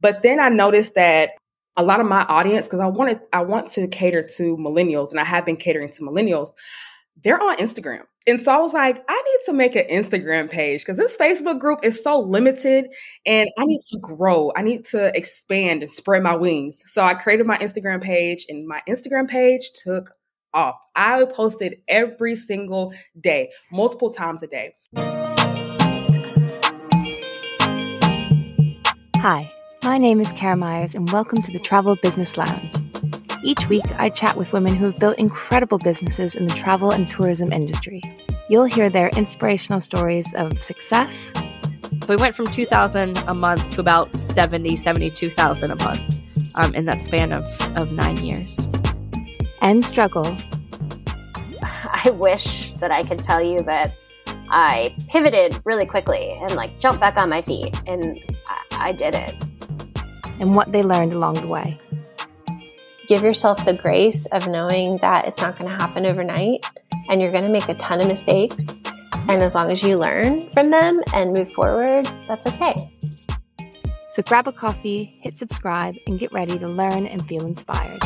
But then I noticed that a lot of my audience, because I wanted I want to cater to millennials and I have been catering to millennials, they're on Instagram. And so I was like, I need to make an Instagram page because this Facebook group is so limited and I need to grow. I need to expand and spread my wings. So I created my Instagram page and my Instagram page took off. I posted every single day, multiple times a day. Hi, my name is Kara Myers and welcome to the Travel Business Lounge. Each week, I chat with women who have built incredible businesses in the travel and tourism industry. You'll hear their inspirational stories of success. We went from 2000 a month to about 70, 72,000 a month um, in that span of, of nine years. And struggle. I wish that I could tell you that I pivoted really quickly and like jumped back on my feet, and I, I did it. And what they learned along the way give yourself the grace of knowing that it's not going to happen overnight and you're going to make a ton of mistakes. And as long as you learn from them and move forward, that's okay. So grab a coffee, hit subscribe, and get ready to learn and feel inspired.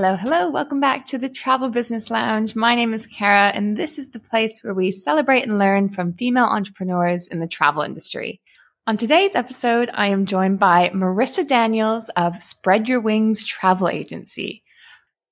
Hello, hello. Welcome back to the Travel Business Lounge. My name is Kara, and this is the place where we celebrate and learn from female entrepreneurs in the travel industry. On today's episode, I am joined by Marissa Daniels of Spread Your Wings Travel Agency.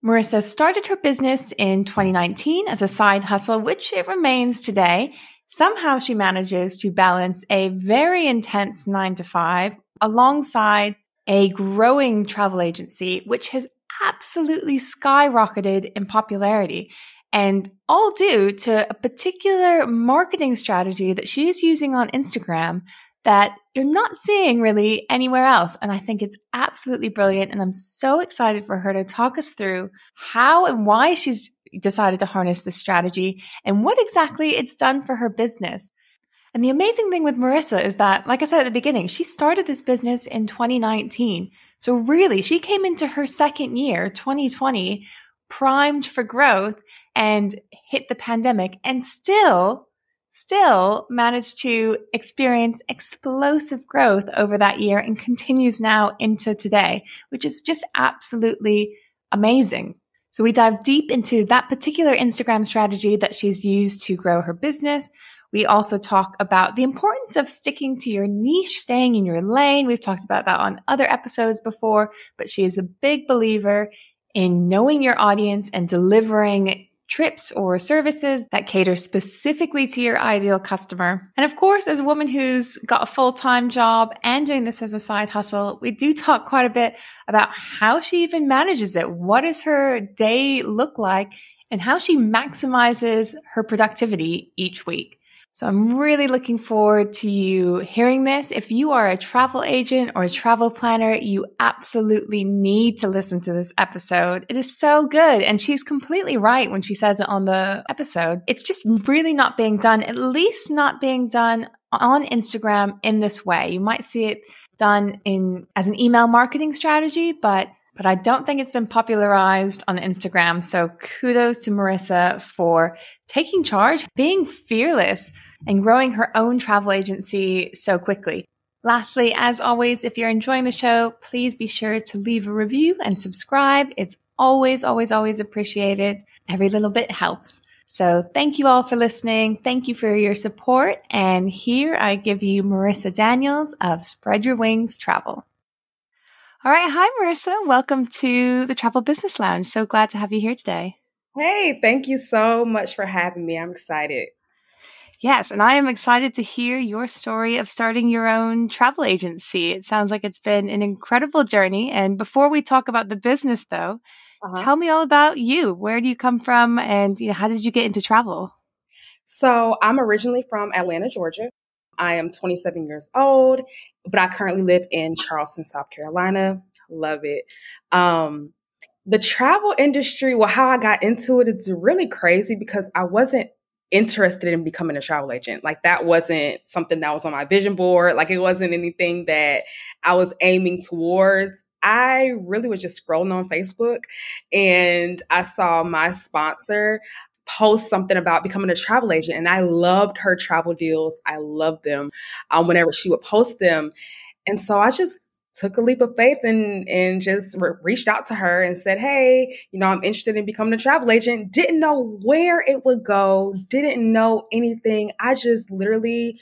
Marissa started her business in 2019 as a side hustle, which it remains today. Somehow she manages to balance a very intense nine to five alongside a growing travel agency, which has absolutely skyrocketed in popularity and all due to a particular marketing strategy that she's using on Instagram that you're not seeing really anywhere else. And I think it's absolutely brilliant. And I'm so excited for her to talk us through how and why she's decided to harness this strategy and what exactly it's done for her business. And the amazing thing with Marissa is that, like I said at the beginning, she started this business in 2019. So really, she came into her second year, 2020, primed for growth and hit the pandemic and still, still managed to experience explosive growth over that year and continues now into today, which is just absolutely amazing. So we dive deep into that particular Instagram strategy that she's used to grow her business. We also talk about the importance of sticking to your niche, staying in your lane. We've talked about that on other episodes before, but she is a big believer in knowing your audience and delivering trips or services that cater specifically to your ideal customer. And of course, as a woman who's got a full-time job and doing this as a side hustle, we do talk quite a bit about how she even manages it. What does her day look like and how she maximizes her productivity each week. So I'm really looking forward to you hearing this. If you are a travel agent or a travel planner, you absolutely need to listen to this episode. It is so good. And she's completely right when she says it on the episode. It's just really not being done, at least not being done on Instagram in this way. You might see it done in as an email marketing strategy, but but I don't think it's been popularized on Instagram. So kudos to Marissa for taking charge, being fearless and growing her own travel agency so quickly. Lastly, as always, if you're enjoying the show, please be sure to leave a review and subscribe. It's always, always, always appreciated. Every little bit helps. So thank you all for listening. Thank you for your support. And here I give you Marissa Daniels of Spread Your Wings Travel. All right. Hi, Marissa. Welcome to the Travel Business Lounge. So glad to have you here today. Hey, thank you so much for having me. I'm excited. Yes, and I am excited to hear your story of starting your own travel agency. It sounds like it's been an incredible journey. And before we talk about the business, though, uh-huh. tell me all about you. Where do you come from, and you know, how did you get into travel? So, I'm originally from Atlanta, Georgia. I am 27 years old, but I currently live in Charleston, South Carolina. Love it. Um, the travel industry, well, how I got into it, it's really crazy because I wasn't interested in becoming a travel agent. Like that wasn't something that was on my vision board. Like it wasn't anything that I was aiming towards. I really was just scrolling on Facebook and I saw my sponsor post something about becoming a travel agent. And I loved her travel deals. I loved them um, whenever she would post them. And so I just took a leap of faith and and just re- reached out to her and said, "Hey, you know, I'm interested in becoming a travel agent." Didn't know where it would go, didn't know anything. I just literally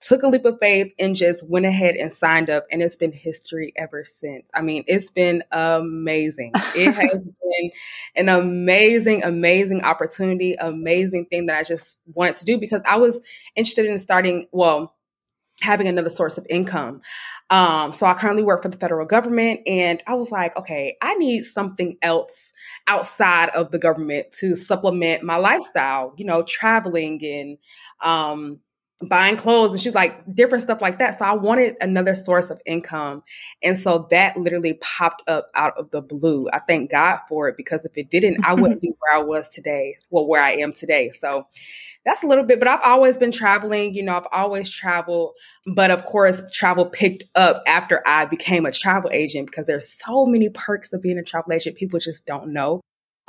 took a leap of faith and just went ahead and signed up and it's been history ever since. I mean, it's been amazing. It has been an amazing amazing opportunity, amazing thing that I just wanted to do because I was interested in starting, well, having another source of income. Um, so I currently work for the federal government, and I was like, okay, I need something else outside of the government to supplement my lifestyle. You know, traveling and um, buying clothes and she's like different stuff like that. So I wanted another source of income. And so that literally popped up out of the blue. I thank God for it because if it didn't, I wouldn't be where I was today, well, where I am today. So that's a little bit, but I've always been traveling. You know, I've always traveled, but of course, travel picked up after I became a travel agent because there's so many perks of being a travel agent. People just don't know.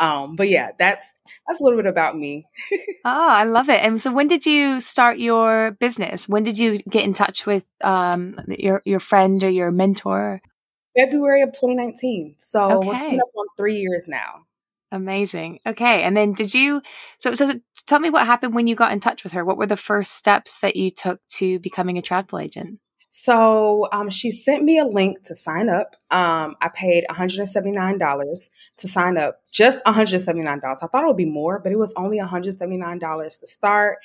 Um, but yeah, that's that's a little bit about me. oh, I love it. And so, when did you start your business? When did you get in touch with um, your your friend or your mentor? February of 2019. So okay. we're up on three years now. Amazing. Okay. And then did you, so, so tell me what happened when you got in touch with her. What were the first steps that you took to becoming a travel agent? So um, she sent me a link to sign up. Um, I paid $179 to sign up, just $179. I thought it would be more, but it was only $179 to start.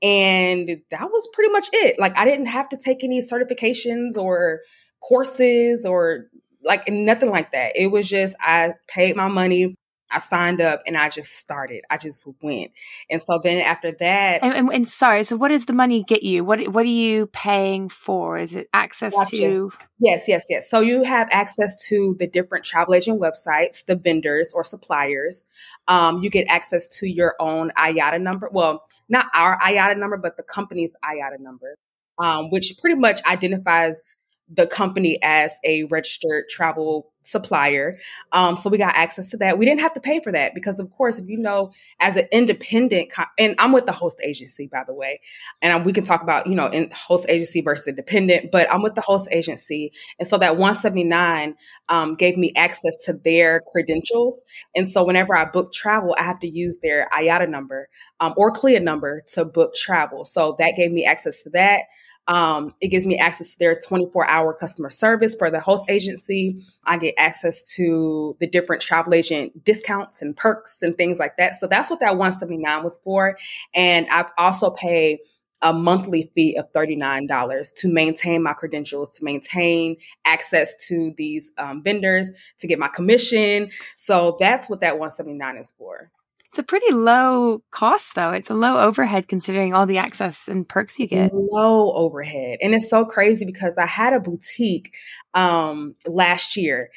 And that was pretty much it. Like, I didn't have to take any certifications or courses or like nothing like that. It was just, I paid my money I signed up and I just started. I just went. And so then after that and, and, and sorry, so what does the money get you? What what are you paying for? Is it access gotcha. to Yes, yes, yes. So you have access to the different travel agent websites, the vendors or suppliers. Um, you get access to your own IATA number. Well, not our IATA number, but the company's IATA number, um, which pretty much identifies the company as a registered travel supplier. Um, so we got access to that. We didn't have to pay for that because, of course, if you know, as an independent, and I'm with the host agency, by the way, and we can talk about, you know, in host agency versus independent, but I'm with the host agency. And so that 179 um, gave me access to their credentials. And so whenever I book travel, I have to use their IATA number um, or CLIA number to book travel. So that gave me access to that. Um, it gives me access to their 24 hour customer service for the host agency. I get access to the different travel agent discounts and perks and things like that. So that's what that 179 was for. And I also pay a monthly fee of $39 to maintain my credentials, to maintain access to these um, vendors, to get my commission. So that's what that 179 is for. It's a pretty low cost, though. It's a low overhead considering all the access and perks you get. Low overhead. And it's so crazy because I had a boutique um, last year.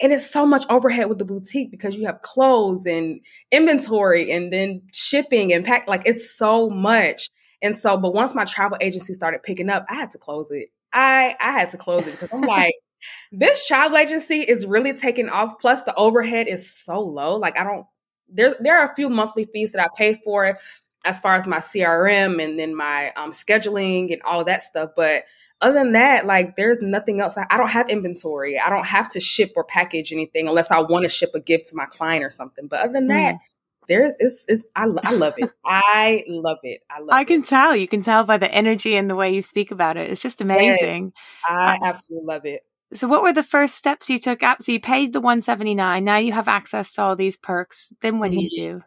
And it's so much overhead with the boutique because you have clothes and inventory and then shipping and pack. Like it's so much. And so, but once my travel agency started picking up, I had to close it. I I had to close it because I'm like, this travel agency is really taking off. Plus, the overhead is so low. Like I don't there's there are a few monthly fees that I pay for as far as my CRM and then my um, scheduling and all of that stuff. But other than that, like there's nothing else. I, I, don't have inventory. I don't have to ship or package anything unless I want to ship a gift to my client or something. But other than that, mm. there's it's, it's I, I love it. I love it. I love I can tell. You can tell by the energy and the way you speak about it. It's just amazing. Yes, I absolutely love it. So what were the first steps you took up? So you paid the 179. Now you have access to all these perks. Then what do you mm-hmm. do?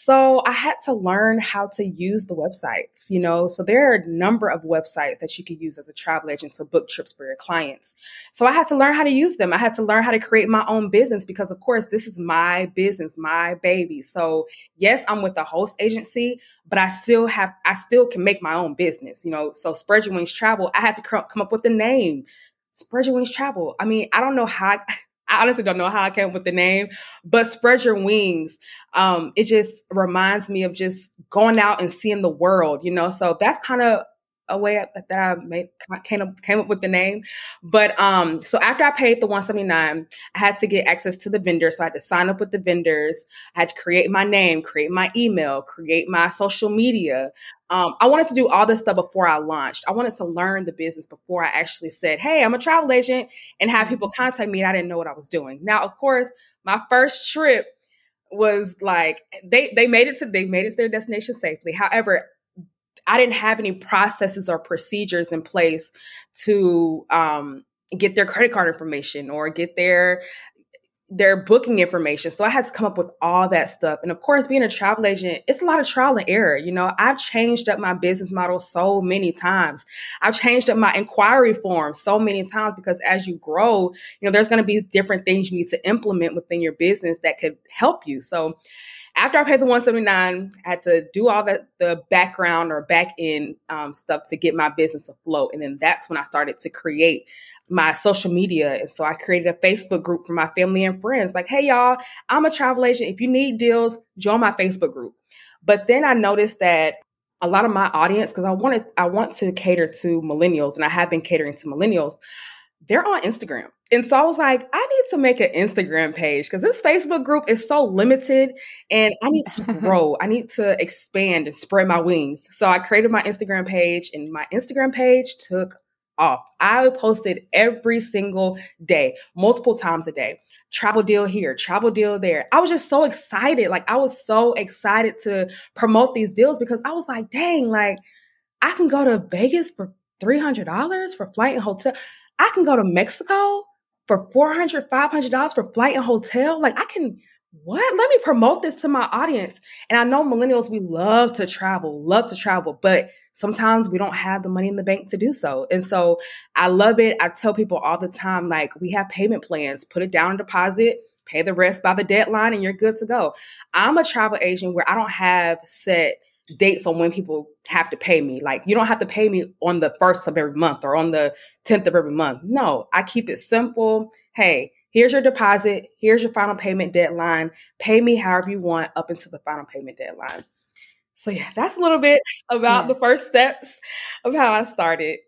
So I had to learn how to use the websites, you know. So there are a number of websites that you can use as a travel agent to book trips for your clients. So I had to learn how to use them. I had to learn how to create my own business because of course this is my business, my baby. So yes, I'm with the host agency, but I still have I still can make my own business, you know. So Spread Your Wings Travel, I had to come up with a name Spread Your Wings Travel. I mean, I don't know how. I, honestly don't know how I came up with the name, but Spread Your Wings. Um, it just reminds me of just going out and seeing the world, you know. So that's kind of a way that I made came up, came up with the name. But um, so after I paid the 179, I had to get access to the vendors. So I had to sign up with the vendors. I had to create my name, create my email, create my social media. Um, I wanted to do all this stuff before I launched. I wanted to learn the business before I actually said, "Hey, I'm a travel agent," and have people contact me. And I didn't know what I was doing. Now, of course, my first trip was like they they made it to they made it to their destination safely. However, I didn't have any processes or procedures in place to um, get their credit card information or get their their booking information. So I had to come up with all that stuff. And of course, being a travel agent, it's a lot of trial and error. You know, I've changed up my business model so many times. I've changed up my inquiry form so many times because as you grow, you know, there's going to be different things you need to implement within your business that could help you. So after I paid the 179, I had to do all that the background or back end um, stuff to get my business afloat. And then that's when I started to create my social media. And so I created a Facebook group for my family and friends. Like, hey y'all, I'm a travel agent. If you need deals, join my Facebook group. But then I noticed that a lot of my audience, because I wanted I want to cater to millennials, and I have been catering to millennials, they're on Instagram. And so I was like, I need to make an Instagram page because this Facebook group is so limited and I need to grow. I need to expand and spread my wings. So I created my Instagram page and my Instagram page took off. I posted every single day, multiple times a day. Travel deal here, travel deal there. I was just so excited. Like I was so excited to promote these deals because I was like, dang, like I can go to Vegas for $300 for flight and hotel. I can go to Mexico for $400, $500 for flight and hotel. Like I can, what? Let me promote this to my audience. And I know millennials, we love to travel, love to travel, but sometimes we don't have the money in the bank to do so. And so I love it. I tell people all the time, like we have payment plans, put it down deposit, pay the rest by the deadline and you're good to go. I'm a travel agent where I don't have set dates on when people have to pay me. Like you don't have to pay me on the first of every month or on the 10th of every month. No, I keep it simple. Hey, here's your deposit. Here's your final payment deadline. Pay me however you want up until the final payment deadline. So yeah, that's a little bit about yeah. the first steps of how I started.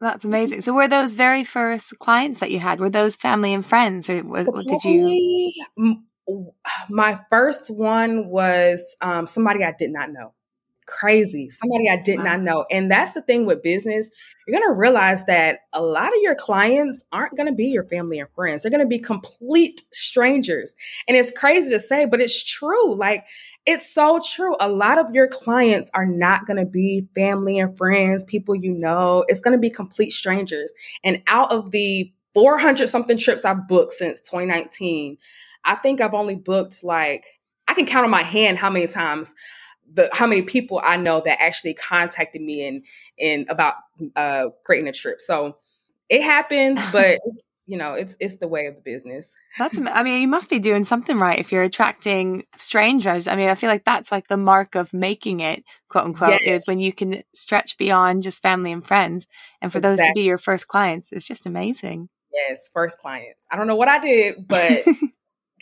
That's amazing. So were those very first clients that you had, were those family and friends or was, did you? My first one was um, somebody I did not know. Crazy. Somebody I did wow. not know. And that's the thing with business. You're going to realize that a lot of your clients aren't going to be your family and friends. They're going to be complete strangers. And it's crazy to say, but it's true. Like, it's so true. A lot of your clients are not going to be family and friends, people you know. It's going to be complete strangers. And out of the 400 something trips I've booked since 2019, I think I've only booked like I can count on my hand how many times the how many people I know that actually contacted me and and about uh creating a trip. So it happens, but you know, it's it's the way of the business. That's I mean, you must be doing something right if you're attracting strangers. I mean, I feel like that's like the mark of making it, quote unquote, yes. is when you can stretch beyond just family and friends. And for exactly. those to be your first clients, it's just amazing. Yes, first clients. I don't know what I did, but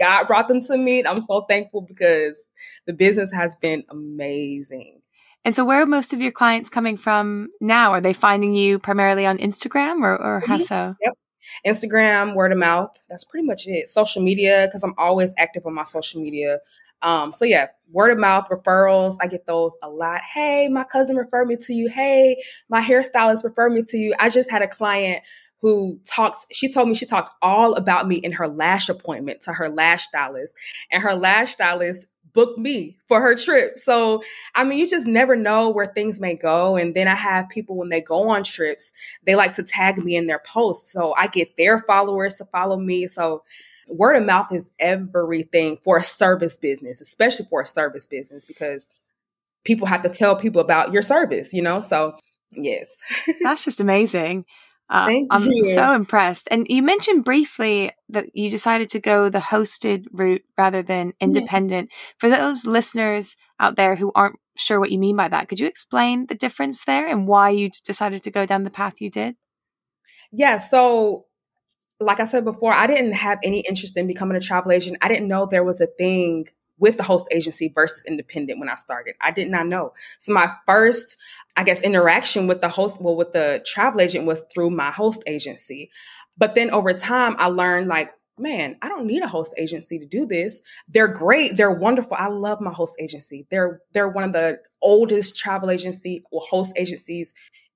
God brought them to me. I'm so thankful because the business has been amazing. And so, where are most of your clients coming from now? Are they finding you primarily on Instagram or, or how mm-hmm. so? Yep. Instagram, word of mouth. That's pretty much it. Social media, because I'm always active on my social media. Um, so yeah, word of mouth referrals. I get those a lot. Hey, my cousin referred me to you. Hey, my hairstylist referred me to you. I just had a client who talked, she told me she talked all about me in her lash appointment to her lash stylist. And her lash stylist booked me for her trip. So, I mean, you just never know where things may go. And then I have people when they go on trips, they like to tag me in their posts. So I get their followers to follow me. So, word of mouth is everything for a service business, especially for a service business, because people have to tell people about your service, you know? So, yes. That's just amazing. Uh, I'm you. so impressed. And you mentioned briefly that you decided to go the hosted route rather than independent. Yeah. For those listeners out there who aren't sure what you mean by that, could you explain the difference there and why you decided to go down the path you did? Yeah. So, like I said before, I didn't have any interest in becoming a travel agent. I didn't know there was a thing with the host agency versus independent when I started. I did not know. So my first, I guess, interaction with the host, well, with the travel agent was through my host agency. But then over time, I learned like, man, I don't need a host agency to do this. They're great. They're wonderful. I love my host agency. They're they're one of the oldest travel agency or host agencies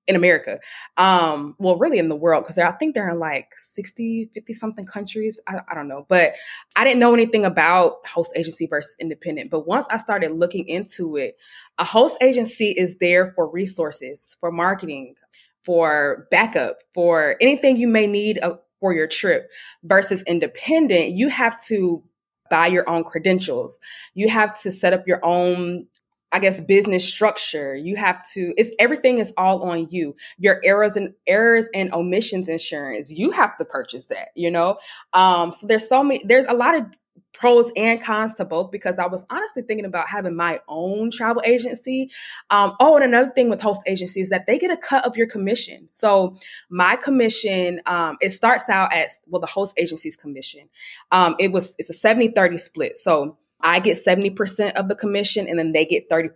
in America. Um, well, really in the world, because I think they're in like 60, 50 something countries. I, I, don't know. But I didn't know anything about host agency versus independent. But once I started looking into it, a host agency is there for resources, for marketing, for backup, for anything you may need uh, for your trip versus independent, you have to buy your own credentials. You have to set up your own I guess business structure. You have to it's everything is all on you. Your errors and errors and omissions insurance. You have to purchase that, you know? Um so there's so many there's a lot of pros and cons to both because I was honestly thinking about having my own travel agency. Um, oh, and another thing with host agencies is that they get a cut of your commission. So my commission, um, it starts out at well, the host agency's commission. Um, it was it's a 70-30 split. So I get 70% of the commission and then they get 30%.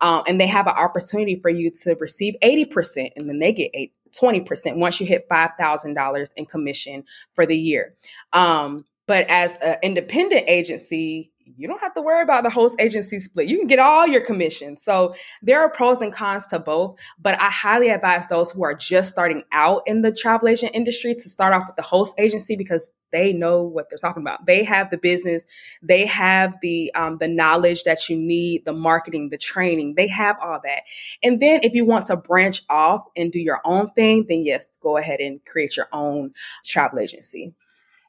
Um, and they have an opportunity for you to receive 80% and then they get eight, 20% once you hit $5,000 in commission for the year. Um, but as an independent agency, you don't have to worry about the host agency split. You can get all your commissions. So there are pros and cons to both, but I highly advise those who are just starting out in the travel agent industry to start off with the host agency because they know what they're talking about. They have the business, they have the um, the knowledge that you need, the marketing, the training. They have all that. And then if you want to branch off and do your own thing, then yes, go ahead and create your own travel agency.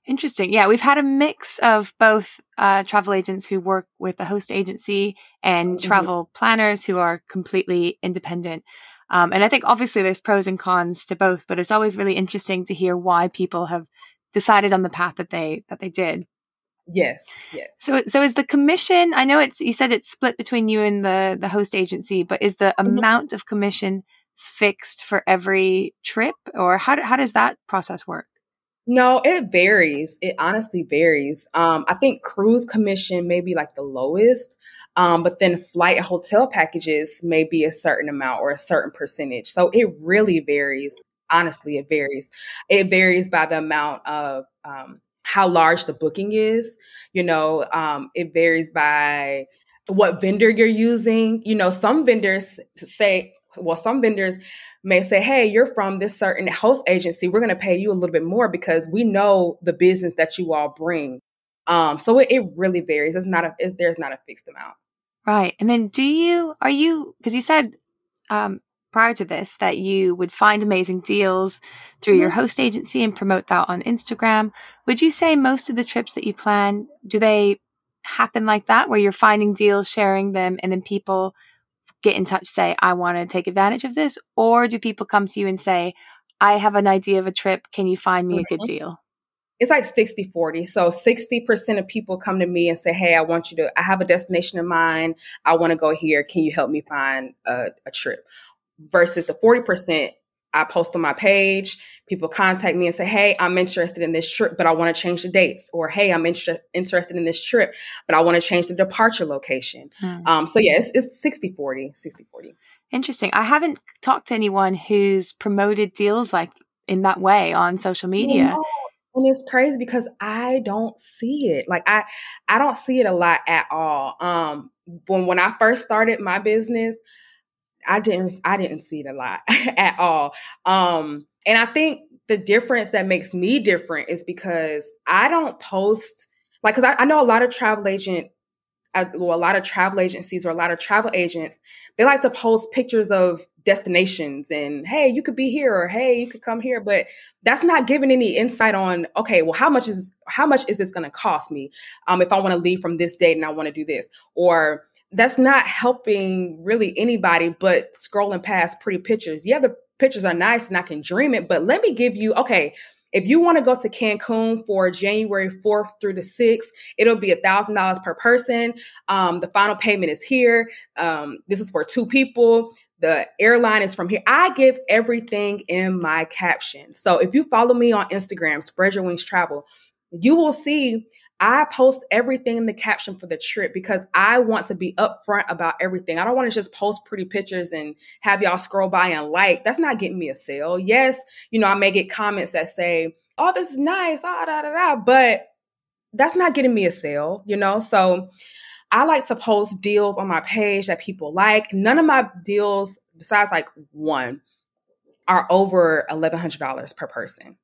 Interesting. Yeah, we've had a mix of both uh, travel agents who work with the host agency and mm-hmm. travel planners who are completely independent. Um, and I think obviously there's pros and cons to both, but it's always really interesting to hear why people have decided on the path that they that they did. Yes, yes. So, so is the commission? I know it's you said it's split between you and the the host agency, but is the mm-hmm. amount of commission fixed for every trip, or how how does that process work? No, it varies. It honestly varies. Um, I think cruise commission may be like the lowest, um, but then flight and hotel packages may be a certain amount or a certain percentage. So it really varies. Honestly, it varies. It varies by the amount of um, how large the booking is. You know, um, it varies by what vendor you're using. You know, some vendors say, well, some vendors may say, Hey, you're from this certain host agency. We're going to pay you a little bit more because we know the business that you all bring. Um, so it, it really varies. It's not a, it's, there's not a fixed amount. Right. And then do you, are you, because you said, um, prior to this that you would find amazing deals through mm-hmm. your host agency and promote that on Instagram. Would you say most of the trips that you plan, do they happen like that where you're finding deals, sharing them, and then people get in touch, say, I want to take advantage of this? Or do people come to you and say, I have an idea of a trip. Can you find me a good mm-hmm. deal? It's like 60 40. So 60% of people come to me and say, Hey, I want you to, I have a destination in mind. I want to go here. Can you help me find a, a trip? Versus the 40% I post on my page. People contact me and say, Hey, I'm interested in this trip, but I want to change the dates. Or, Hey, I'm inter- interested in this trip, but I want to change the departure location. Hmm. Um, so, yeah, it's, it's 60 40, 60 40. Interesting. I haven't talked to anyone who's promoted deals like in that way on social media. And it's crazy because I don't see it. Like I I don't see it a lot at all. Um when when I first started my business, I didn't I didn't see it a lot at all. Um, and I think the difference that makes me different is because I don't post like because I, I, know a lot of travel agent uh, well, a lot of travel agencies or a lot of travel agents they like to post pictures of destinations and hey you could be here or hey you could come here but that's not giving any insight on okay well how much is how much is this going to cost me um, if i want to leave from this date and i want to do this or that's not helping really anybody but scrolling past pretty pictures. Yeah, the pictures are nice and I can dream it, but let me give you, okay, if you want to go to Cancun for January 4th through the 6th, it'll be $1,000 per person. Um, the final payment is here. Um, this is for two people. The airline is from here. I give everything in my caption. So if you follow me on Instagram, Spread Your Wings Travel, you will see I post everything in the caption for the trip because I want to be upfront about everything. I don't want to just post pretty pictures and have y'all scroll by and like. That's not getting me a sale. Yes, you know, I may get comments that say, oh, this is nice, ah, da, da, da, but that's not getting me a sale, you know? So I like to post deals on my page that people like. None of my deals, besides like one, are over $1,100 per person.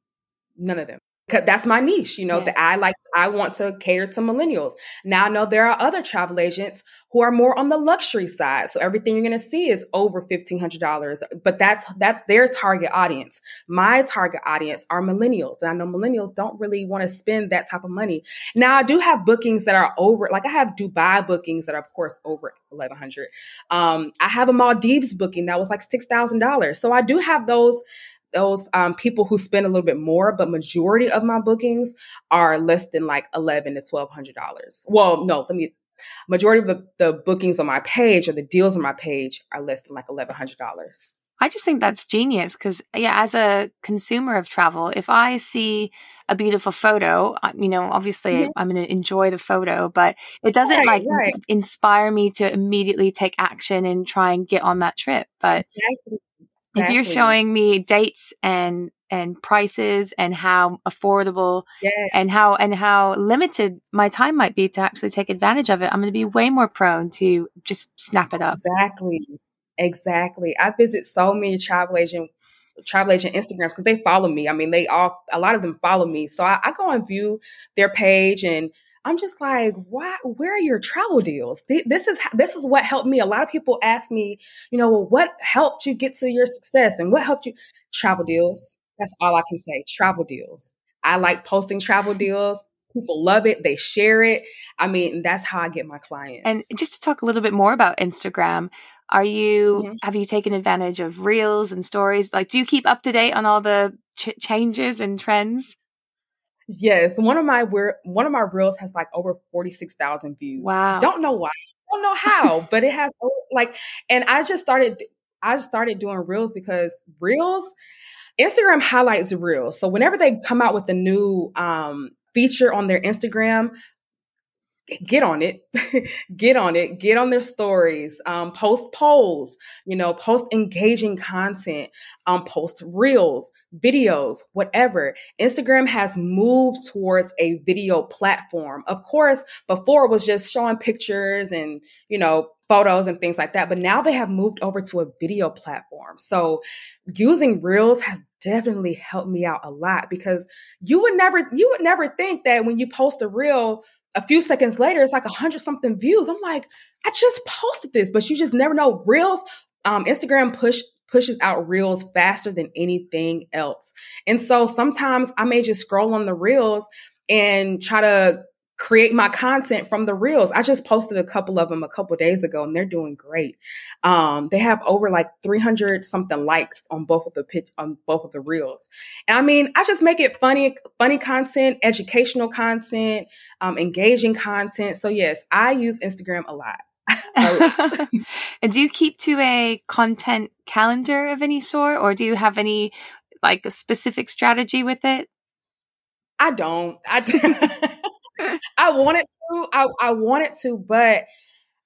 None of them that's my niche you know yeah. that i like i want to cater to millennials. Now i know there are other travel agents who are more on the luxury side so everything you're going to see is over $1500 but that's that's their target audience. My target audience are millennials and i know millennials don't really want to spend that type of money. Now i do have bookings that are over like i have dubai bookings that are of course over 1100 um, i have a maldives booking that was like $6000 so i do have those those um, people who spend a little bit more, but majority of my bookings are less than like eleven to twelve hundred dollars. Well, no, let me. Majority of the, the bookings on my page or the deals on my page are less than like eleven hundred dollars. I just think that's genius because, yeah, as a consumer of travel, if I see a beautiful photo, you know, obviously mm-hmm. I'm going to enjoy the photo, but it doesn't right, like right. inspire me to immediately take action and try and get on that trip. But exactly. Exactly. If you're showing me dates and and prices and how affordable yes. and how and how limited my time might be to actually take advantage of it, I'm going to be way more prone to just snap it up. Exactly. Exactly. I visit so many travel agent travel agent Instagrams because they follow me. I mean, they all a lot of them follow me. So I, I go and view their page and I'm just like, why? Where are your travel deals? This is this is what helped me. A lot of people ask me, you know, well, what helped you get to your success, and what helped you? Travel deals. That's all I can say. Travel deals. I like posting travel deals. People love it. They share it. I mean, that's how I get my clients. And just to talk a little bit more about Instagram, are you mm-hmm. have you taken advantage of reels and stories? Like, do you keep up to date on all the ch- changes and trends? Yes, one of my one of my reels has like over forty six thousand views. Wow! Don't know why. Don't know how, but it has like. And I just started. I just started doing reels because reels, Instagram highlights reels. So whenever they come out with a new um, feature on their Instagram, get on it. Get on it. Get on their stories. Um, post polls you know post engaging content um, post reels videos whatever. Instagram has moved towards a video platform. Of course before it was just showing pictures and you know photos and things like that but now they have moved over to a video platform. So using reels have definitely helped me out a lot because you would never you would never think that when you post a reel a few seconds later, it's like a hundred something views. I'm like, I just posted this, but you just never know. Reels, um, Instagram push pushes out reels faster than anything else. And so sometimes I may just scroll on the reels and try to create my content from the reels. I just posted a couple of them a couple days ago and they're doing great. Um, they have over like 300 something likes on both of the pitch on both of the reels. And I mean, I just make it funny, funny content, educational content, um, engaging content. So yes, I use Instagram a lot. and do you keep to a content calendar of any sort or do you have any like a specific strategy with it? I don't. I I wanted to. I, I wanted to, but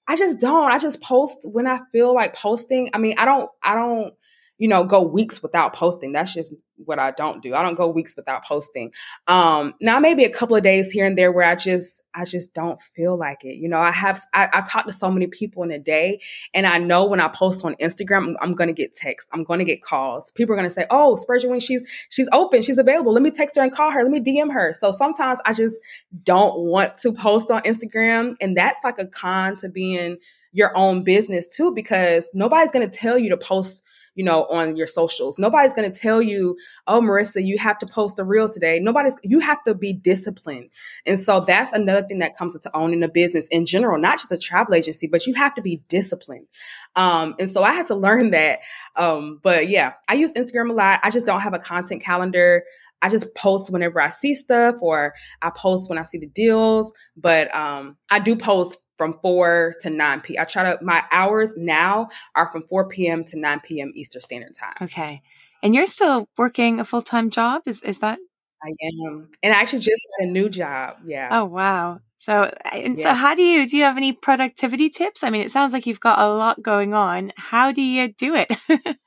I just don't. I just post when I feel like posting. I mean, I don't. I don't you know, go weeks without posting. That's just what I don't do. I don't go weeks without posting. Um, now maybe a couple of days here and there where I just, I just don't feel like it. You know, I have, I, I talk to so many people in a day and I know when I post on Instagram, I'm, I'm going to get texts. I'm going to get calls. People are going to say, Oh, Spread Your Wings, she's, she's open. She's available. Let me text her and call her. Let me DM her. So sometimes I just don't want to post on Instagram. And that's like a con to being your own business too, because nobody's going to tell you to post you know, on your socials. Nobody's going to tell you, oh, Marissa, you have to post a reel today. Nobody's, you have to be disciplined. And so that's another thing that comes into owning a business in general, not just a travel agency, but you have to be disciplined. Um, and so I had to learn that. Um, but yeah, I use Instagram a lot. I just don't have a content calendar. I just post whenever I see stuff or I post when I see the deals. But um, I do post from 4 to 9 p. I try to my hours now are from 4 p.m. to 9 p.m. Eastern Standard Time. Okay. And you're still working a full-time job? Is is that I am. And I actually just got a new job. Yeah. Oh wow. So and yeah. so how do you do you have any productivity tips? I mean, it sounds like you've got a lot going on. How do you do it?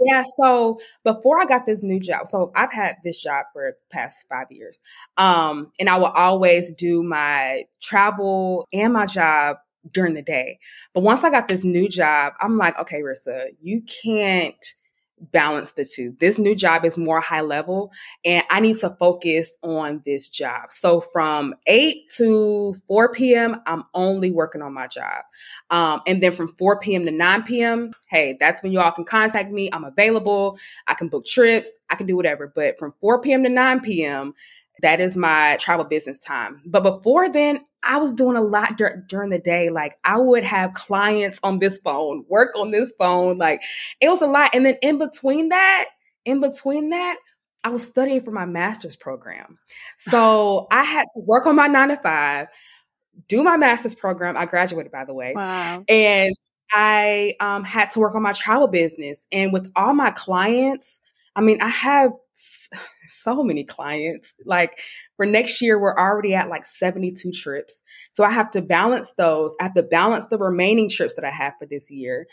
yeah, so before I got this new job, so I've had this job for past 5 years. Um and I will always do my travel and my job during the day. But once I got this new job, I'm like, okay, Rissa, you can't balance the two. This new job is more high level and I need to focus on this job. So from 8 to 4 p.m., I'm only working on my job. Um, and then from 4 p.m. to 9 p.m., hey, that's when you all can contact me. I'm available. I can book trips. I can do whatever. But from 4 p.m. to 9 p.m., that is my travel business time. But before then, I was doing a lot dur- during the day. Like I would have clients on this phone, work on this phone. Like it was a lot. And then in between that, in between that, I was studying for my master's program. So I had to work on my nine to five, do my master's program. I graduated, by the way. Wow. And I um, had to work on my travel business. And with all my clients, I mean, I have so many clients. Like for next year, we're already at like 72 trips. So I have to balance those. I have to balance the remaining trips that I have for this year.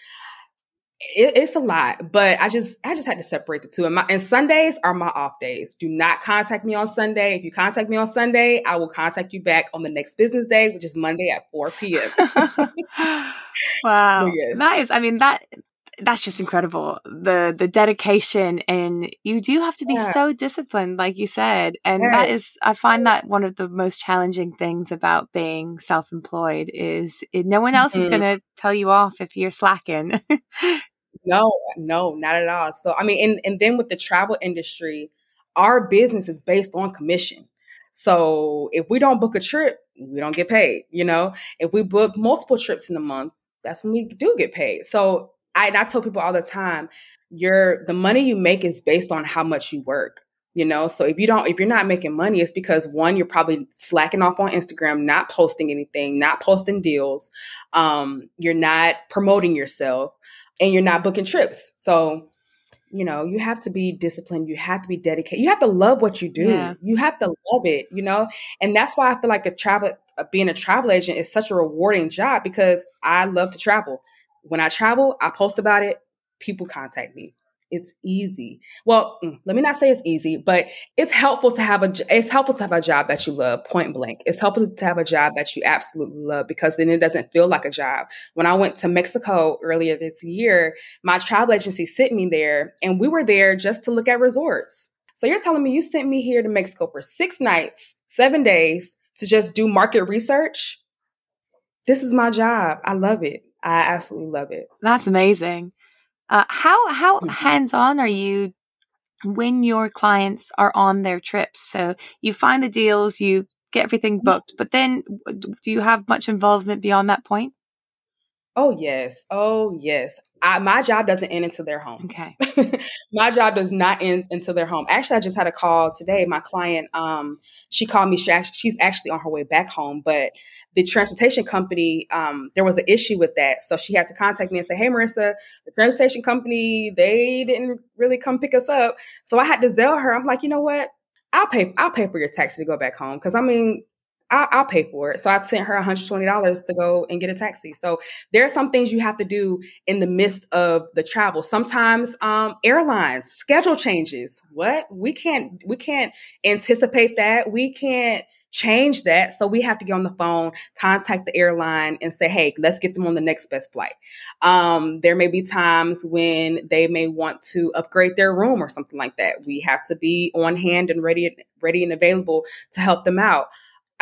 It, it's a lot, but I just I just had to separate the two. And, my, and Sundays are my off days. Do not contact me on Sunday. If you contact me on Sunday, I will contact you back on the next business day, which is Monday at 4 p.m. wow, yes. is. I mean that that's just incredible the the dedication and you do have to be yeah. so disciplined like you said and right. that is i find that one of the most challenging things about being self-employed is it, no one else mm-hmm. is going to tell you off if you're slacking no no not at all so i mean and, and then with the travel industry our business is based on commission so if we don't book a trip we don't get paid you know if we book multiple trips in a month that's when we do get paid so I, I tell people all the time, your the money you make is based on how much you work. You know, so if you don't, if you're not making money, it's because one, you're probably slacking off on Instagram, not posting anything, not posting deals. Um, you're not promoting yourself, and you're not booking trips. So, you know, you have to be disciplined. You have to be dedicated. You have to love what you do. Yeah. You have to love it. You know, and that's why I feel like a travel, being a travel agent is such a rewarding job because I love to travel when I travel, I post about it, people contact me. It's easy. Well, mm, let me not say it's easy, but it's helpful to have a it's helpful to have a job that you love, point blank. It's helpful to have a job that you absolutely love because then it doesn't feel like a job. When I went to Mexico earlier this year, my travel agency sent me there and we were there just to look at resorts. So you're telling me you sent me here to Mexico for 6 nights, 7 days to just do market research? This is my job. I love it. I absolutely love it. That's amazing. Uh, how how mm-hmm. hands on are you when your clients are on their trips? So you find the deals, you get everything mm-hmm. booked, but then do you have much involvement beyond that point? Oh yes. Oh yes. I, my job doesn't end until they're home. Okay. my job does not end until they're home. Actually, I just had a call today. My client, um, she called me. She actually, she's actually on her way back home, but the transportation company, um, there was an issue with that, so she had to contact me and say, "Hey, Marissa, the transportation company, they didn't really come pick us up." So I had to tell her. I'm like, you know what? I'll pay. I'll pay for your taxi to go back home because I mean, I'll, I'll, pay for it. So I sent her $120 to go and get a taxi. So there are some things you have to do in the midst of the travel. Sometimes um, airlines schedule changes. What we can't we can't anticipate that. We can't change that. So we have to get on the phone, contact the airline, and say, "Hey, let's get them on the next best flight." Um, there may be times when they may want to upgrade their room or something like that. We have to be on hand and ready, ready and available to help them out.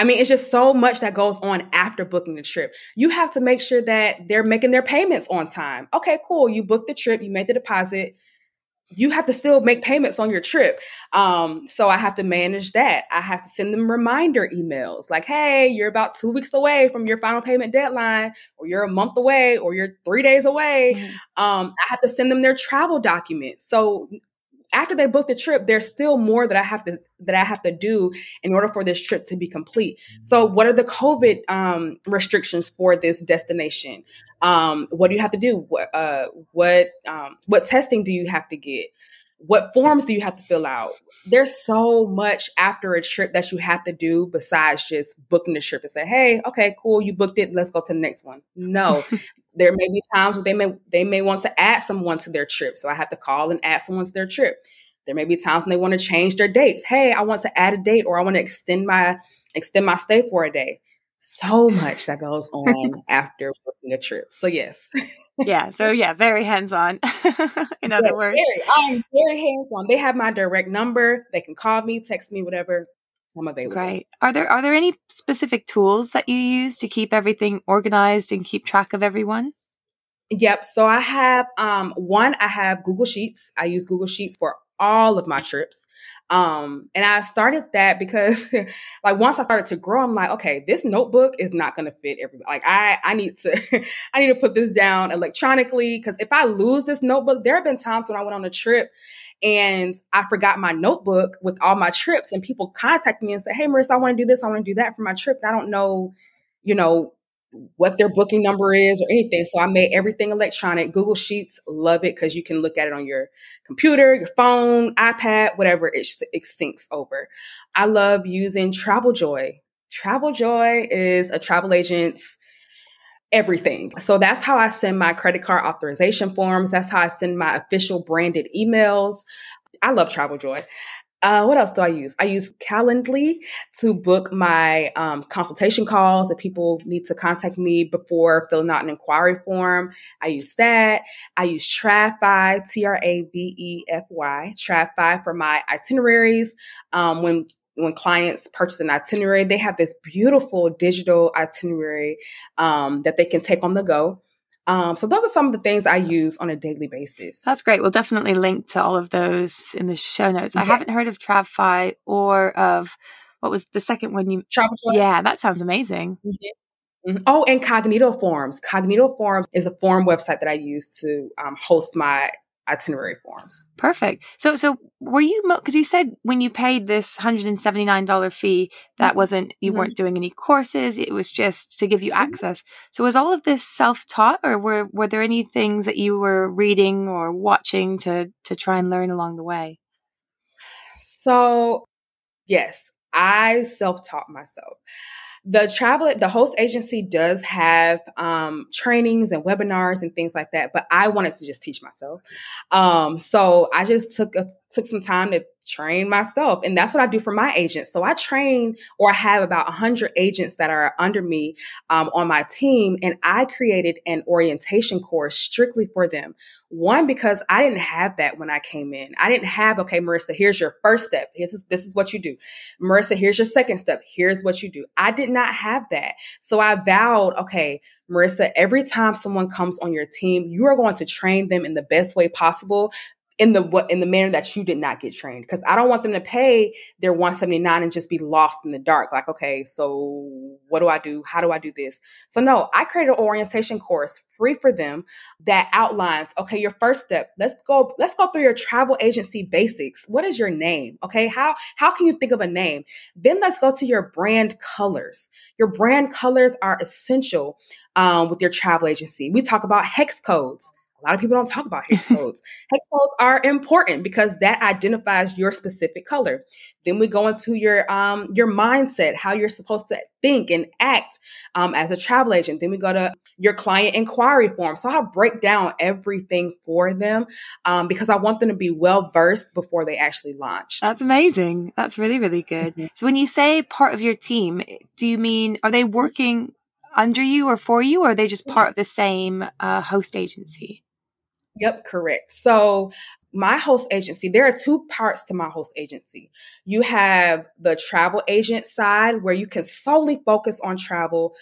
I mean, it's just so much that goes on after booking the trip. You have to make sure that they're making their payments on time. Okay, cool. You booked the trip, you made the deposit. You have to still make payments on your trip. Um, so I have to manage that. I have to send them reminder emails like, hey, you're about two weeks away from your final payment deadline, or you're a month away, or you're three days away. Mm-hmm. Um, I have to send them their travel documents. So after they book the trip, there's still more that I have to that I have to do in order for this trip to be complete. So, what are the COVID um, restrictions for this destination? Um, what do you have to do? What uh, what um, what testing do you have to get? what forms do you have to fill out? There's so much after a trip that you have to do besides just booking the trip and say, "Hey, okay, cool, you booked it. Let's go to the next one." No, there may be times where they may they may want to add someone to their trip, so I have to call and add someone to their trip. There may be times when they want to change their dates. Hey, I want to add a date, or I want to extend my extend my stay for a day. So much that goes on after booking a trip. So yes. yeah. So yeah, very hands on. In other words, very, I'm very hands on. They have my direct number. They can call me, text me, whatever. I'm available. Right. Are there are there any specific tools that you use to keep everything organized and keep track of everyone? Yep. So I have um one, I have Google Sheets. I use Google Sheets for all of my trips. Um, and I started that because like once I started to grow, I'm like, okay, this notebook is not gonna fit everybody. Like I I need to I need to put this down electronically because if I lose this notebook, there have been times when I went on a trip and I forgot my notebook with all my trips, and people contact me and say, Hey Marissa, I want to do this, I want to do that for my trip. And I don't know, you know, what their booking number is or anything. So I made everything electronic. Google Sheets, love it because you can look at it on your computer, your phone, iPad, whatever. It, it syncs over. I love using TravelJoy. Travel Joy is a travel agent's everything. So that's how I send my credit card authorization forms. That's how I send my official branded emails. I love TravelJoy. Uh, what else do I use? I use Calendly to book my um, consultation calls if people need to contact me before filling out an inquiry form. I use that. I use Travefy, T R A V E F Y, Travefy for my itineraries. Um, when when clients purchase an itinerary, they have this beautiful digital itinerary um, that they can take on the go. Um, so those are some of the things I use on a daily basis. That's great. We'll definitely link to all of those in the show notes. I haven't heard of Travefy or of what was the second one you Travel. Yeah, that sounds amazing. Mm-hmm. Mm-hmm. Oh, and Cognito Forms. Cognito Forms is a form website that I use to um, host my itinerary forms. Perfect. So, so were you because you said when you paid this hundred and seventy nine dollar fee that mm-hmm. wasn't you mm-hmm. weren't doing any courses; it was just to give you mm-hmm. access. So, was all of this self taught, or were were there any things that you were reading or watching to to try and learn along the way? So, yes, I self taught myself the travel the host agency does have um, trainings and webinars and things like that but i wanted to just teach myself. Um, so i just took a, took some time to train myself. And that's what I do for my agents. So I train or I have about 100 agents that are under me um, on my team. And I created an orientation course strictly for them. One, because I didn't have that when I came in. I didn't have, okay, Marissa, here's your first step. This is, this is what you do. Marissa, here's your second step. Here's what you do. I did not have that. So I vowed, okay, Marissa, every time someone comes on your team, you are going to train them in the best way possible in the what in the manner that you did not get trained because i don't want them to pay their 179 and just be lost in the dark like okay so what do i do? How do i do this? So no i created an orientation course free for them that outlines okay your first step let's go let's go through your travel agency basics. What is your name? Okay how how can you think of a name? Then let's go to your brand colors. Your brand colors are essential um, with your travel agency. We talk about hex codes a lot of people don't talk about hex codes. hex codes are important because that identifies your specific color. Then we go into your um, your mindset, how you're supposed to think and act um, as a travel agent. Then we go to your client inquiry form. So I break down everything for them um, because I want them to be well versed before they actually launch. That's amazing. That's really really good. Mm-hmm. So when you say part of your team, do you mean are they working under you or for you, or are they just part of the same uh, host agency? Yep, correct. So my host agency, there are two parts to my host agency. You have the travel agent side where you can solely focus on travel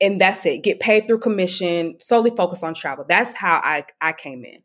and that's it. Get paid through commission, solely focus on travel. That's how I, I came in.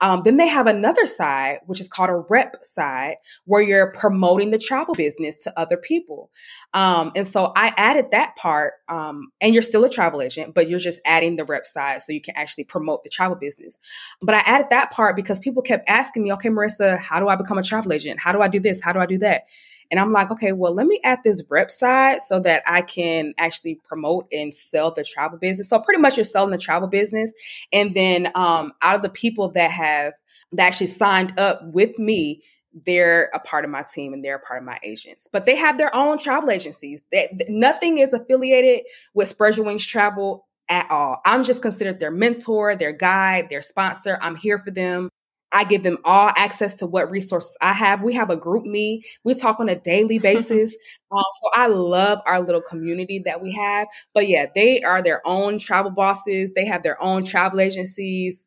Um, then they have another side, which is called a rep side, where you're promoting the travel business to other people. Um, and so I added that part, um, and you're still a travel agent, but you're just adding the rep side so you can actually promote the travel business. But I added that part because people kept asking me, okay, Marissa, how do I become a travel agent? How do I do this? How do I do that? And I'm like, okay, well, let me add this rep side so that I can actually promote and sell the travel business. So pretty much you're selling the travel business. And then um, out of the people that have that actually signed up with me, they're a part of my team and they're a part of my agents. But they have their own travel agencies. That nothing is affiliated with Spread Your Wings Travel at all. I'm just considered their mentor, their guide, their sponsor. I'm here for them. I give them all access to what resources I have. We have a GroupMe. We talk on a daily basis. um, so I love our little community that we have. But yeah, they are their own travel bosses. They have their own travel agencies.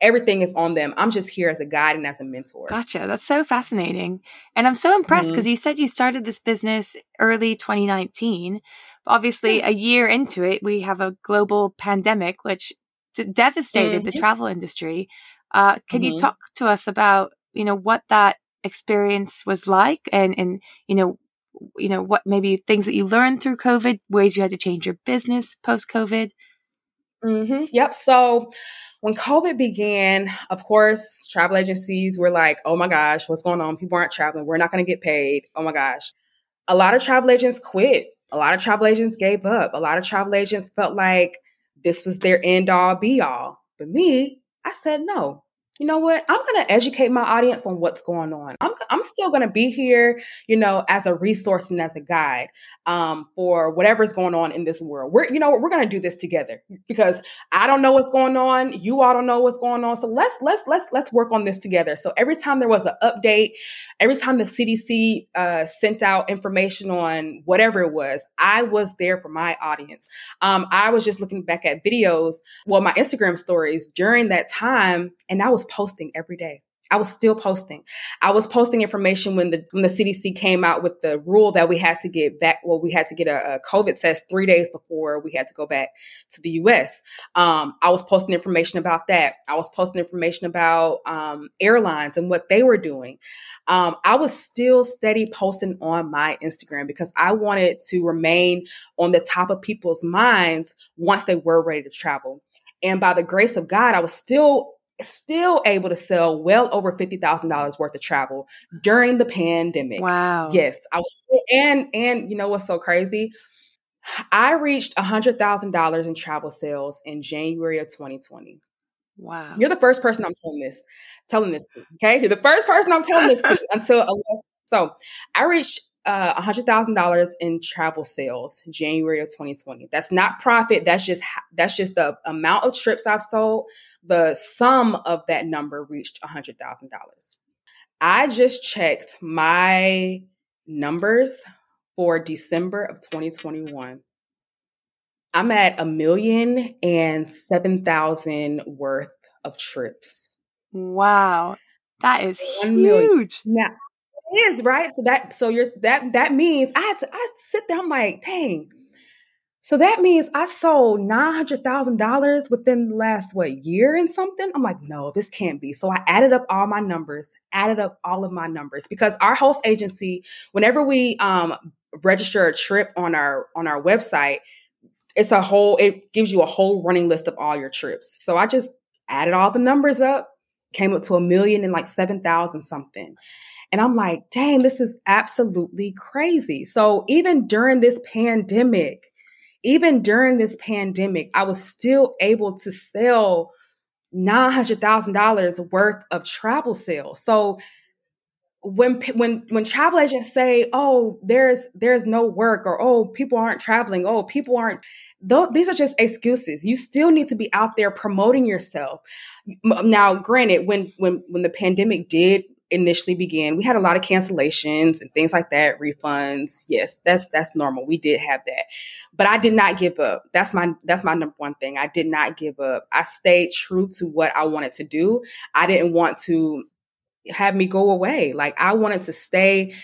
Everything is on them. I'm just here as a guide and as a mentor. Gotcha. That's so fascinating. And I'm so impressed because mm-hmm. you said you started this business early 2019. Obviously, a year into it, we have a global pandemic, which devastated mm-hmm. the travel industry. Uh, can mm-hmm. you talk to us about, you know, what that experience was like and, and, you know, you know, what maybe things that you learned through COVID, ways you had to change your business post COVID? Mm-hmm. Yep. So when COVID began, of course, travel agencies were like, oh my gosh, what's going on? People aren't traveling. We're not going to get paid. Oh my gosh. A lot of travel agents quit. A lot of travel agents gave up. A lot of travel agents felt like this was their end all be all. But me, I said, no, you know what? I'm going to educate my audience on what's going on. I'm, I'm still going to be here, you know, as a resource and as a guide um, for whatever's going on in this world. We're, you know, we're going to do this together because I don't know what's going on. You all don't know what's going on. So let's, let's, let's, let's work on this together. So every time there was an update, every time the CDC uh, sent out information on whatever it was, I was there for my audience. Um, I was just looking back at videos, well, my Instagram stories during that time, and I was posting every day. I was still posting. I was posting information when the when the CDC came out with the rule that we had to get back. Well, we had to get a, a COVID test three days before we had to go back to the U.S. Um, I was posting information about that. I was posting information about um, airlines and what they were doing. Um, I was still steady posting on my Instagram because I wanted to remain on the top of people's minds once they were ready to travel. And by the grace of God, I was still still able to sell well over $50,000 worth of travel during the pandemic. Wow. Yes, I was and and you know what's so crazy? I reached $100,000 in travel sales in January of 2020. Wow. You're the first person I'm telling this telling this to, okay? You're the first person I'm telling this to until so I reached uh, $100,000 in travel sales January of 2020. That's not profit. That's just that's just the amount of trips I've sold. The sum of that number reached $100,000. I just checked my numbers for December of 2021. I'm at a million and seven thousand worth of trips. Wow. That is huge. Now, is right. So that so you're that that means I had to I sit there. I'm like, dang. So that means I sold nine hundred thousand dollars within the last what year and something. I'm like, no, this can't be. So I added up all my numbers, added up all of my numbers because our host agency, whenever we um, register a trip on our on our website, it's a whole. It gives you a whole running list of all your trips. So I just added all the numbers up, came up to a million and like seven thousand something. And I'm like, dang, this is absolutely crazy. So even during this pandemic, even during this pandemic, I was still able to sell $900,000 worth of travel sales. So when when when travel agents say, "Oh, there's there's no work," or "Oh, people aren't traveling," "Oh, people aren't," though these are just excuses. You still need to be out there promoting yourself. Now, granted, when when when the pandemic did initially began, we had a lot of cancellations and things like that, refunds. Yes, that's that's normal. We did have that. But I did not give up. That's my that's my number one thing. I did not give up. I stayed true to what I wanted to do. I didn't want to have me go away. Like I wanted to stay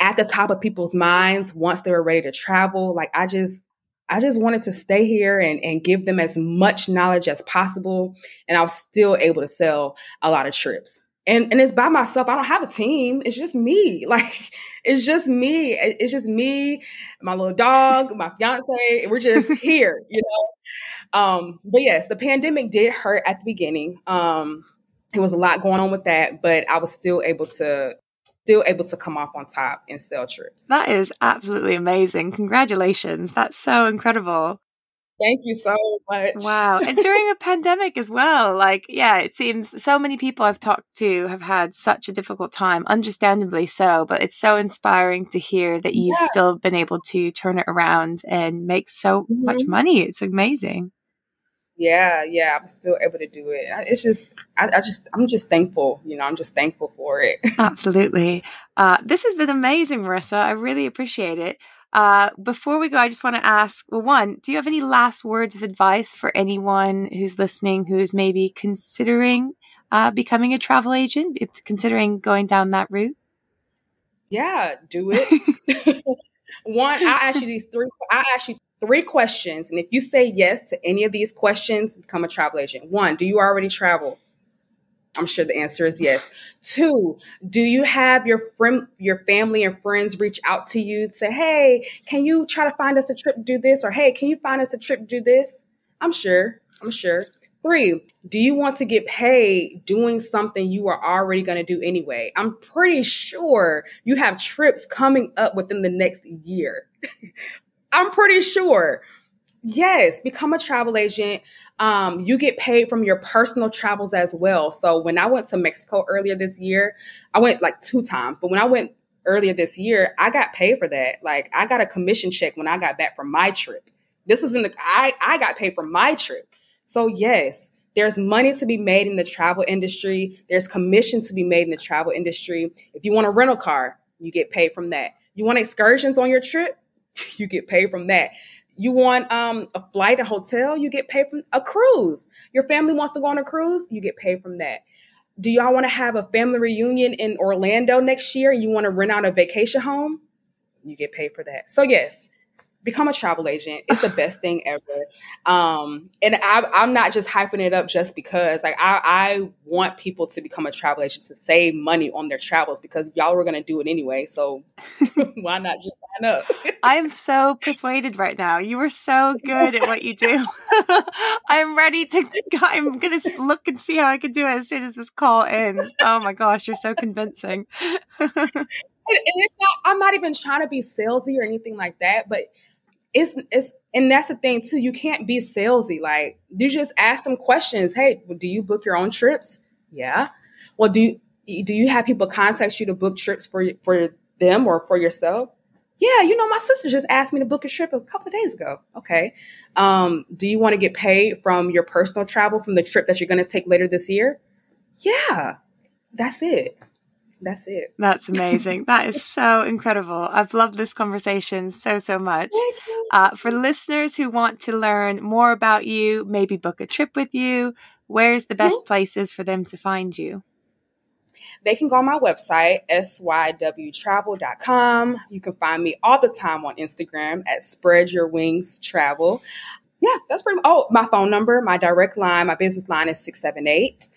at the top of people's minds once they were ready to travel. Like I just I just wanted to stay here and, and give them as much knowledge as possible. And I was still able to sell a lot of trips and and it's by myself. I don't have a team. It's just me. Like it's just me. It's just me, my little dog, my fiance. We're just here, you know. Um, but yes, the pandemic did hurt at the beginning. Um, it was a lot going on with that, but I was still able to still able to come off on top and sell trips. That is absolutely amazing. Congratulations. That's so incredible. Thank you so much. Wow. And during a pandemic as well. Like, yeah, it seems so many people I've talked to have had such a difficult time, understandably so, but it's so inspiring to hear that you've yeah. still been able to turn it around and make so mm-hmm. much money. It's amazing. Yeah, yeah, I'm still able to do it. It's just, I, I, just, I'm just thankful. You know, I'm just thankful for it. Absolutely. Uh, this has been amazing, Marissa. I really appreciate it. Uh, before we go, I just want to ask well, one, do you have any last words of advice for anyone who's listening who's maybe considering uh, becoming a travel agent, it's considering going down that route? Yeah, do it. one, I ask you these three. I ask you three questions, and if you say yes to any of these questions, become a travel agent. One, do you already travel? I'm sure the answer is yes. Two, do you have your friend, your family and friends reach out to you say, "Hey, can you try to find us a trip do this?" or "Hey, can you find us a trip do this?" I'm sure. I'm sure. Three, do you want to get paid doing something you are already going to do anyway? I'm pretty sure you have trips coming up within the next year. I'm pretty sure. Yes, become a travel agent. Um, you get paid from your personal travels as well. So when I went to Mexico earlier this year, I went like two times, but when I went earlier this year, I got paid for that. Like I got a commission check when I got back from my trip. This was in the I I got paid for my trip. So yes, there's money to be made in the travel industry. There's commission to be made in the travel industry. If you want a rental car, you get paid from that. You want excursions on your trip, you get paid from that. You want um, a flight, a hotel, you get paid from a cruise. Your family wants to go on a cruise, you get paid from that. Do y'all want to have a family reunion in Orlando next year and you want to rent out a vacation home? You get paid for that. So, yes, become a travel agent. It's the best thing ever. Um, and I, am not just hyping it up just because. Like I, I, want people to become a travel agent to save money on their travels because y'all were gonna do it anyway. So why not just sign up? I am so persuaded right now. You are so good at what you do. I'm ready to. I'm gonna look and see how I can do it as soon as this call ends. Oh my gosh, you're so convincing. and, it's not, I'm not even trying to be salesy or anything like that, but it's it's and that's the thing too. You can't be salesy. Like you just ask them questions. Hey, do you book your own trips? Yeah. Well, do you, do you have people contact you to book trips for for them or for yourself? Yeah, you know, my sister just asked me to book a trip a couple of days ago. Okay. Um, do you want to get paid from your personal travel from the trip that you're going to take later this year? Yeah, that's it that's it. That's amazing. that is so incredible. I've loved this conversation so, so much. Uh, for listeners who want to learn more about you, maybe book a trip with you, where's the best mm-hmm. places for them to find you? They can go on my website, sywtravel.com. You can find me all the time on Instagram at Spread Your Wings Travel yeah, that's pretty much. Oh, my phone number, my direct line, my business line is 678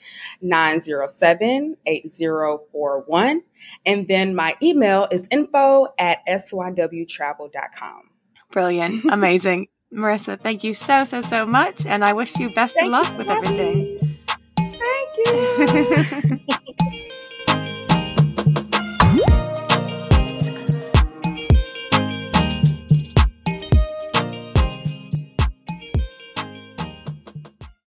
907 8041. And then my email is info at sywtravel.com. Brilliant. Amazing. Marissa, thank you so, so, so much. And I wish you best thank of luck with everything. Thank you.